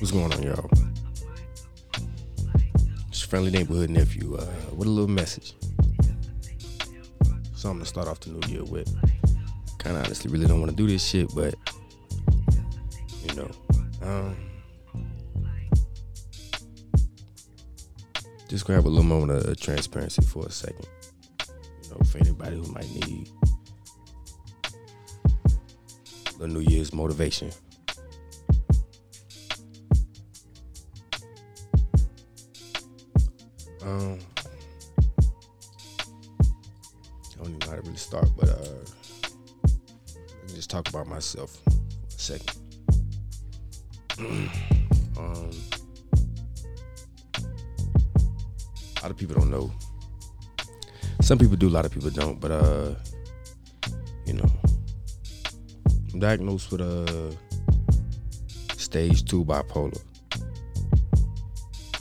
What's going on, y'all? It's friendly neighborhood nephew uh, with a little message. Something to start off the new year with. Kind of honestly really don't want to do this shit, but you know, um, just grab a little moment of transparency for a second. You know, for anybody who might need the New Year's motivation. Um, I don't even know how to really start, but uh, just talk about myself for a second. um, a lot of people don't know. Some people do, a lot of people don't. But uh, you know, I'm diagnosed with a uh, stage two bipolar.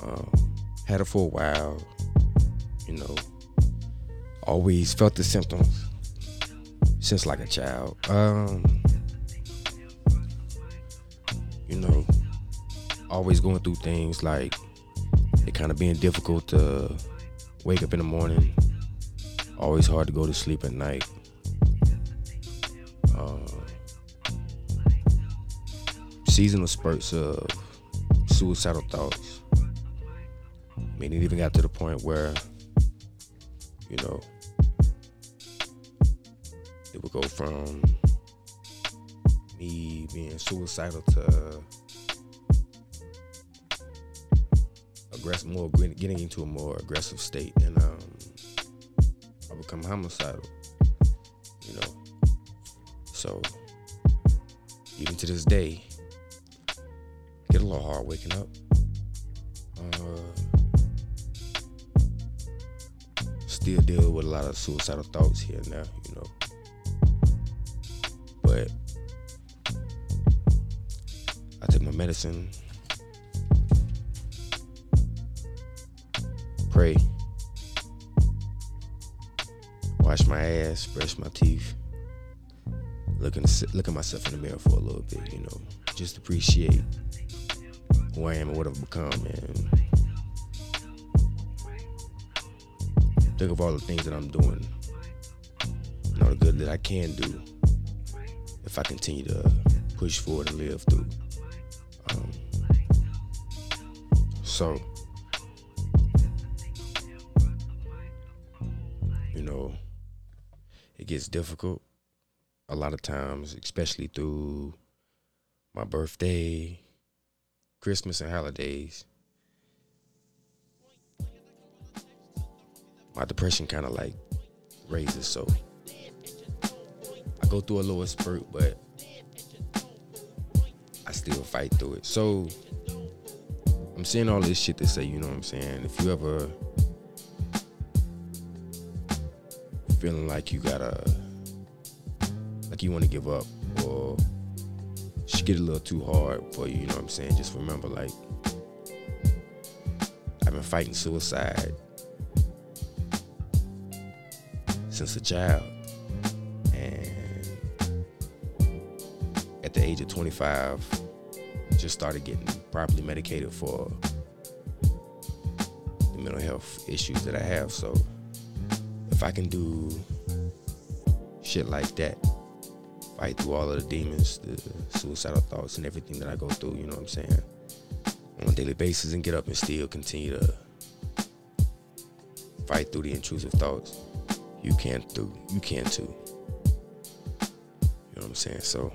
Um, had it for a while. You know, always felt the symptoms since like a child. Um, you know, always going through things like it kind of being difficult to wake up in the morning. Always hard to go to sleep at night. Uh, seasonal spurts of suicidal thoughts. I mean, it even got to the point where, you know, it would go from me being suicidal to aggressive, more getting into a more aggressive state, and um, I become homicidal. You know, so even to this day, get a little hard waking up. Uh, still deal with a lot of suicidal thoughts here and there, you know. But I take my medicine, pray, wash my ass, brush my teeth, look, in, look at myself in the mirror for a little bit, you know, just appreciate who I am and what I've become, and think of all the things that I'm doing and all the good that I can do if I continue to push forward and live through. Um, so, you know, it gets difficult a lot of times, especially through my birthday, Christmas, and holidays. My depression kind of like raises. So I go through a little spurt, but I still fight through it. So I'm saying all this shit to say, you know what I'm saying? If you ever feeling like you gotta, like you want to give up or she get a little too hard for you, you know what I'm saying? Just remember, like, I've been fighting suicide since a child. And at the age of 25, just started getting properly medicated for the mental health issues that I have. So if I can do shit like that, fight through all of the demons, the suicidal thoughts, and everything that I go through, you know what I'm saying, on a daily basis, and get up and still continue to fight through the intrusive thoughts you can do you can too. You know what I'm saying? So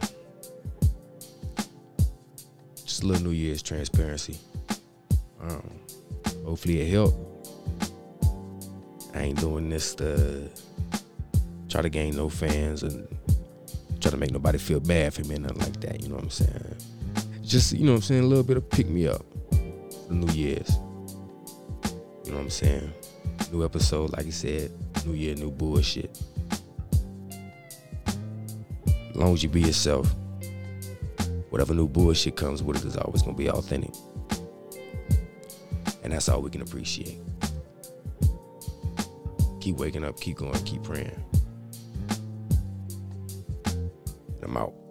just a little New Year's transparency. Um, hopefully it helped. I ain't doing this to try to gain no fans and try to make nobody feel bad for me, nothing like that. You know what I'm saying? Just you know what I'm saying, a little bit of pick me up for New Year's. You know what I'm saying? New episode, like you said, New year, new bullshit. As long as you be yourself, whatever new bullshit comes with it is always gonna be authentic. And that's all we can appreciate. Keep waking up, keep going, keep praying. I'm out.